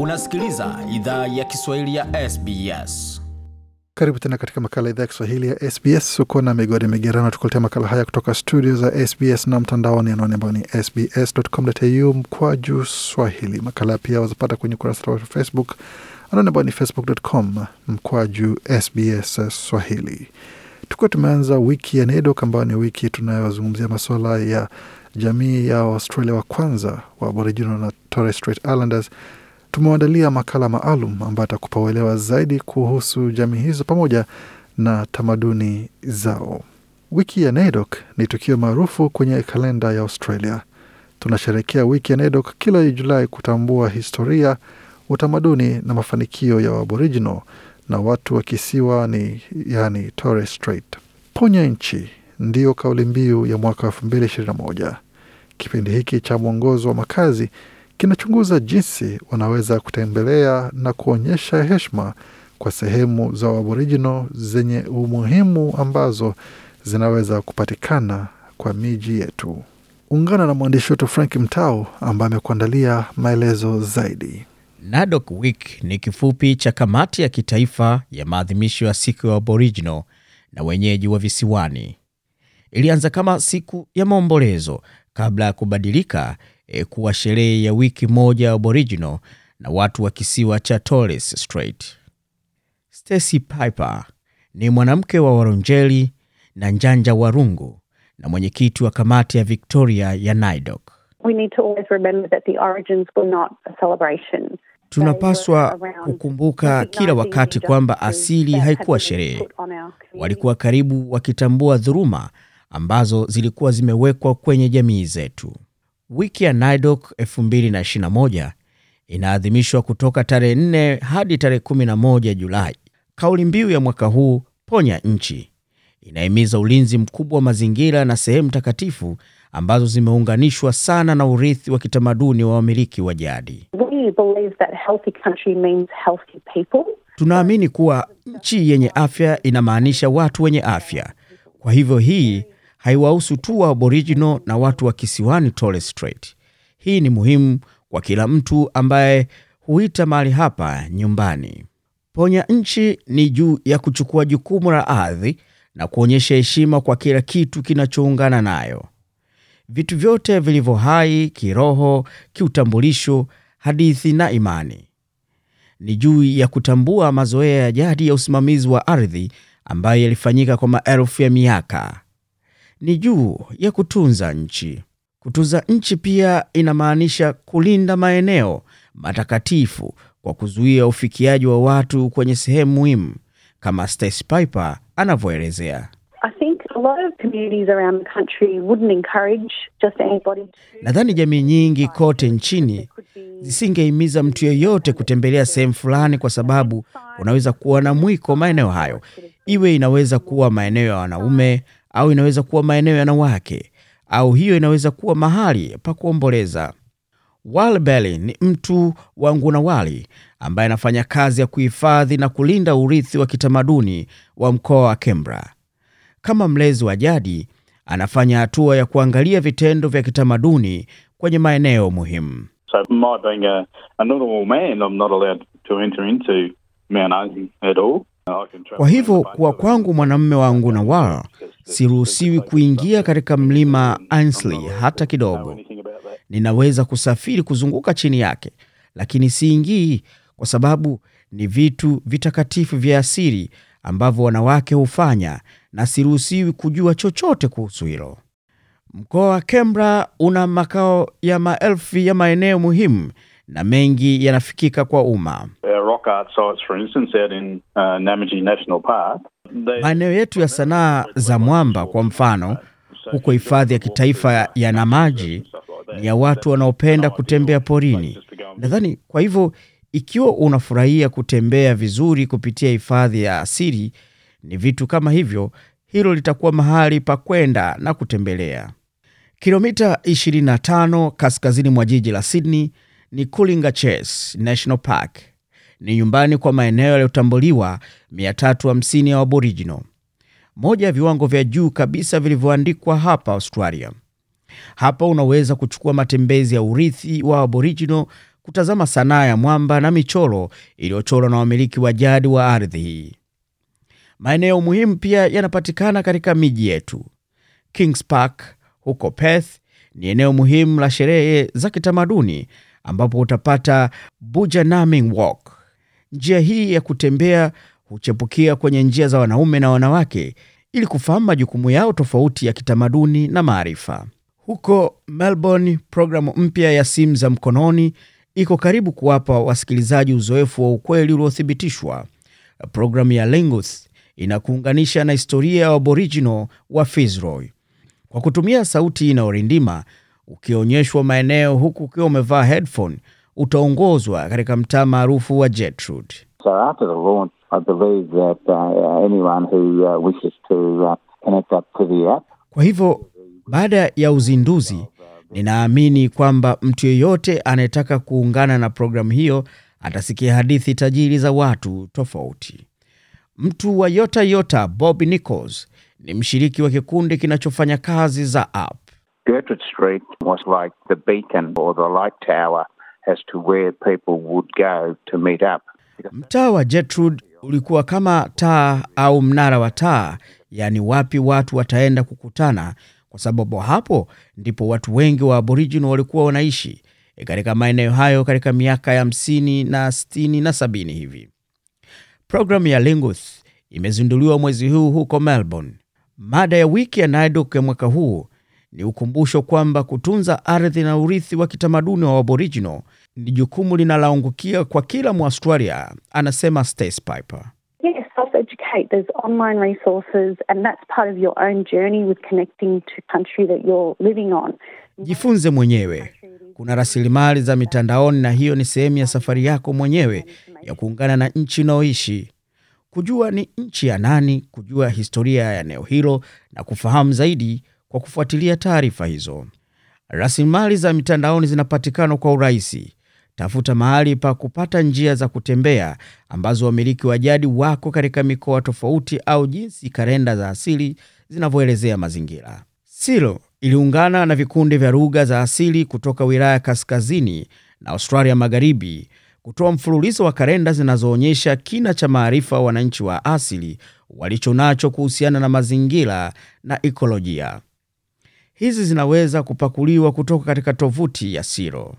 Unasikiliza idhaa ya Kiswahili ya SBS. Karibu tena katika makala idhaa ya Kiswahili ya SBS. Uko na migodi migerano, tukuletea makala haya kutoka studio za SBS na mtandaoni, anwani ambayo ni sbs.com.au mkwa juu swahili. Makala pia wazapata kwenye ukurasa wa Facebook, anwani ambayo ni facebook.com mkwa juu SBS swahili. Tukuwa tumeanza wiki ya NAIDOC ambayo ni wiki tunayozungumzia masuala ya jamii ya Australia wa kwanza wa Aboriginal na Torres Strait Islanders tumewaandalia makala maalum ambayo atakupa uelewa zaidi kuhusu jamii hizo pamoja na tamaduni zao. Wiki ya NAIDOC ni tukio maarufu kwenye kalenda ya Australia. Tunasherehekea wiki ya NAIDOC kila Julai kutambua historia, utamaduni na mafanikio ya Aboriginal na watu wa kisiwa ni yani Torres Strait. Ponya nchi ndiyo kauli mbiu ya mwaka wa elfu mbili ishirini na moja. Kipindi hiki cha mwongozo wa makazi kinachunguza jinsi wanaweza kutembelea na kuonyesha heshima kwa sehemu za Aboriginal zenye umuhimu ambazo zinaweza kupatikana kwa miji yetu. Ungana na mwandishi wetu Frank Mtao ambaye amekuandalia maelezo zaidi. NAIDOC Week ni kifupi cha kamati ya kitaifa ya maadhimisho ya siku ya Aboriginal na wenyeji wa visiwani. Ilianza kama siku ya maombolezo kabla ya kubadilika e, kuwa sherehe ya wiki moja Aboriginal na watu wa kisiwa cha Torres Strait. Stacy Piper ni mwanamke wa Waronjeli na Njanja Warungu na mwenyekiti wa kamati ya Victoria ya NAIDOC. We need to always remember that the origins were not a celebration. Tunapaswa kukumbuka kila wakati kwamba asili haikuwa sherehe. Walikuwa karibu wakitambua dhuluma ambazo zilikuwa zimewekwa kwenye jamii zetu. Wiki ya NAIDOC 2021 inaadhimishwa kutoka tarehe 4 hadi tarehe 11 Julai. Kauli mbiu ya mwaka huu, ponya nchi, inahimiza ulinzi mkubwa wa mazingira na sehemu takatifu ambazo zimeunganishwa sana na urithi wa kitamaduni wa wamiliki wa jadi. We believe that healthy country means healthy people. Tunaamini kuwa nchi yenye afya inamaanisha watu wenye afya. Kwa hivyo hii haiwahusu tu wa Aboriginal na watu wa kisiwani Torres Strait. Hii ni muhimu kwa kila mtu ambaye huita mahali hapa nyumbani. Ponya nchi ni juu ya kuchukua jukumu la ardhi na kuonyesha heshima kwa kila kitu kinachoungana nayo, vitu vyote vilivyo hai, kiroho, kiutambulisho, hadithi na imani. Ni juu ya kutambua mazoea ya jadi ya usimamizi wa ardhi ambayo yalifanyika kwa maelfu ya miaka. Ni juu ya kutunza nchi. Kutunza nchi pia inamaanisha kulinda maeneo matakatifu kwa kuzuia ufikiaji wa watu kwenye sehemu muhimu, kama Stacy Piper anavyoelezea. I think a lot of communities around the country wouldn't encourage just anybody to. Nadhani jamii nyingi kote nchini zisingehimiza mtu yeyote kutembelea sehemu fulani, kwa sababu unaweza kuwa na mwiko maeneo hayo, iwe inaweza kuwa maeneo ya wanaume au inaweza kuwa maeneo ya wanawake, au hiyo inaweza kuwa mahali pa kuomboleza. Wal Belly ni mtu wa Ngunawali ambaye anafanya kazi ya kuhifadhi na kulinda urithi wa kitamaduni wa mkoa wa kembra Kama mlezi wa jadi, anafanya hatua ya kuangalia vitendo vya kitamaduni kwenye maeneo muhimu. So. Kwa hivyo kuwa kwangu mwanamume wa Ngunawal, siruhusiwi kuingia katika mlima Ainslie hata kidogo. Ninaweza kusafiri kuzunguka chini yake, lakini siingii kwa sababu ni vitu vitakatifu vya asili ambavyo wanawake hufanya, na siruhusiwi kujua chochote kuhusu hilo. Mkoa wa Canberra una makao ya maelfu ya maeneo muhimu na mengi yanafikika kwa umma. Our rock art sites, for instance, out in uh, Namaji National Park. they- Maeneo yetu ya sanaa za mwamba kwa mfano, huko hifadhi ya kitaifa ya Namaji ni ya watu wanaopenda kutembea porini. Nadhani kwa hivyo, ikiwa unafurahia kutembea vizuri kupitia hifadhi ya asili, ni vitu kama hivyo, hilo litakuwa mahali pa kwenda na kutembelea. Kilomita 25 kaskazini mwa jiji la Sydney ni Coolingachese National Park. Ni nyumbani kwa maeneo yaliyotambuliwa 350 ya Aboriginal, moja ya viwango vya juu kabisa vilivyoandikwa hapa Australia. Hapa unaweza kuchukua matembezi ya urithi wa Aboriginal kutazama sanaa ya mwamba na michoro iliyochorwa na wamiliki wa jadi wa ardhi hii. Maeneo muhimu pia yanapatikana katika miji yetu. Kings Park huko Perth ni eneo muhimu la sherehe za kitamaduni ambapo utapata Bujanaming Walk. Njia hii ya kutembea huchepukia kwenye njia za wanaume na wanawake ili kufahamu majukumu yao tofauti ya kitamaduni na maarifa. Huko Melbourne, programu mpya ya simu za mkononi iko karibu kuwapa wasikilizaji uzoefu wa ukweli uliothibitishwa. Programu ya Linguth inakuunganisha na historia ya Aboriginal wa Fitzroy kwa kutumia sauti inayorindima. Ukionyeshwa maeneo huku ukiwa umevaa headphone, utaongozwa katika mtaa maarufu wa Gertrude. So after the launch, I believe that uh, anyone who uh, wishes to uh, connect up to the app Kwa hivyo baada ya uzinduzi, ninaamini kwamba mtu yeyote anayetaka kuungana na programu hiyo atasikia hadithi tajiri za watu tofauti. Mtu wa Yota Yota Bob Nichols ni mshiriki wa kikundi kinachofanya kazi za app. Gertrude Street was like the beacon or the light tower as to where people would go to meet up. Mtaa wa Gertrude ulikuwa kama taa au mnara wa taa, yaani wapi watu wataenda kukutana, kwa sababu hapo ndipo watu wengi wa Aboriginal walikuwa wanaishi e, katika maeneo hayo katika miaka ya hamsini na sitini na sabini hivi. Programu ya Lingus imezinduliwa mwezi huu huko Melbourne. Mada ya wiki ya NAIDOC ya mwaka huu ni ukumbusho kwamba kutunza ardhi na urithi wa kitamaduni wa Aboriginal ni jukumu linaloangukia kwa kila Mwaustralia, anasema Stace Piper. Yes, self-educate. There's online resources and that's part of your own journey with connecting to country that you're living on. Jifunze mwenyewe. Kuna rasilimali za mitandaoni, na hiyo ni sehemu ya safari yako mwenyewe ya kuungana na nchi unaoishi, kujua ni nchi ya nani, kujua historia ya eneo hilo na kufahamu zaidi kwa kufuatilia taarifa hizo. Rasilimali za mitandaoni zinapatikana kwa urahisi. Tafuta mahali pa kupata njia za kutembea ambazo wamiliki wa jadi wako katika mikoa tofauti, au jinsi kalenda za asili zinavyoelezea mazingira. Silo iliungana na vikundi vya lugha za asili kutoka wilaya kaskazini na Australia magharibi kutoa mfululizo wa kalenda zinazoonyesha kina cha maarifa wananchi wa asili walichonacho kuhusiana na mazingira na ekolojia. Hizi zinaweza kupakuliwa kutoka katika tovuti ya Siro.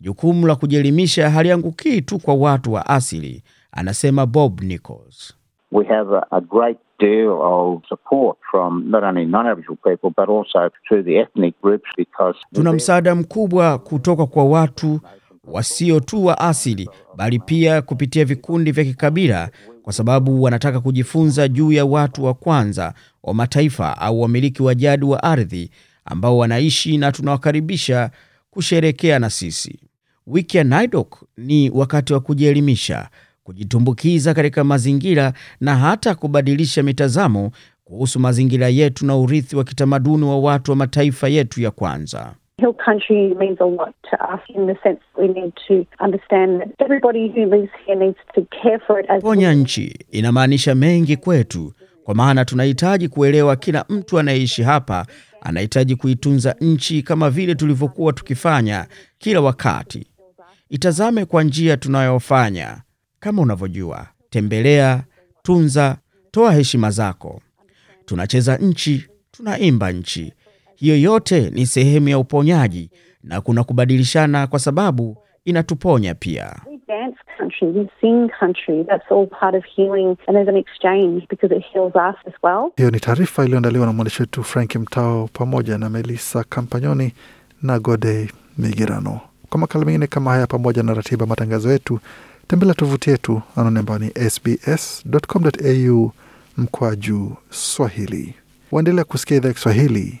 Jukumu la kujielimisha haliangukii tu kwa watu wa asili, anasema Bob Nichols. We have a, a great deal of support from not only non-Aboriginal people but also through the ethnic groups because Tuna msaada mkubwa kutoka kwa watu wasio tu wa asili, bali pia kupitia vikundi vya kikabila, kwa sababu wanataka kujifunza juu ya watu wa kwanza wa mataifa au wamiliki wa jadi wa ardhi ambao wanaishi na tunawakaribisha kusherekea na sisi. Wiki ya NAIDOC ni wakati wa kujielimisha, kujitumbukiza katika mazingira na hata kubadilisha mitazamo kuhusu mazingira yetu na urithi wa kitamaduni wa watu wa mataifa yetu ya kwanza. Hill country means a lot to us in the sense we need to understand that everybody who lives here needs to care for it as Ponya nchi inamaanisha mengi kwetu, kwa maana tunahitaji kuelewa kila mtu anayeishi hapa anahitaji kuitunza nchi kama vile tulivyokuwa tukifanya kila wakati. Itazame kwa njia tunayofanya. Kama unavyojua, tembelea, tunza, toa heshima zako. Tunacheza nchi, tunaimba nchi. Hiyo yote ni sehemu ya uponyaji na kuna kubadilishana, kwa sababu inatuponya pia. We dance country, we sing country. That's all part of healing, and there's an exchange because it heals us as well. Hiyo ni taarifa iliyoandaliwa na mwandishi wetu Frank Mtao pamoja na Melissa Kampanyoni na Gode Migirano. Kwa makala mengine kama haya, pamoja na ratiba matangazo yetu, tembelea tovuti yetu anwani ambayo ni sbs.com.au mkwaju Swahili. Waendelea kusikia idhaa ya Kiswahili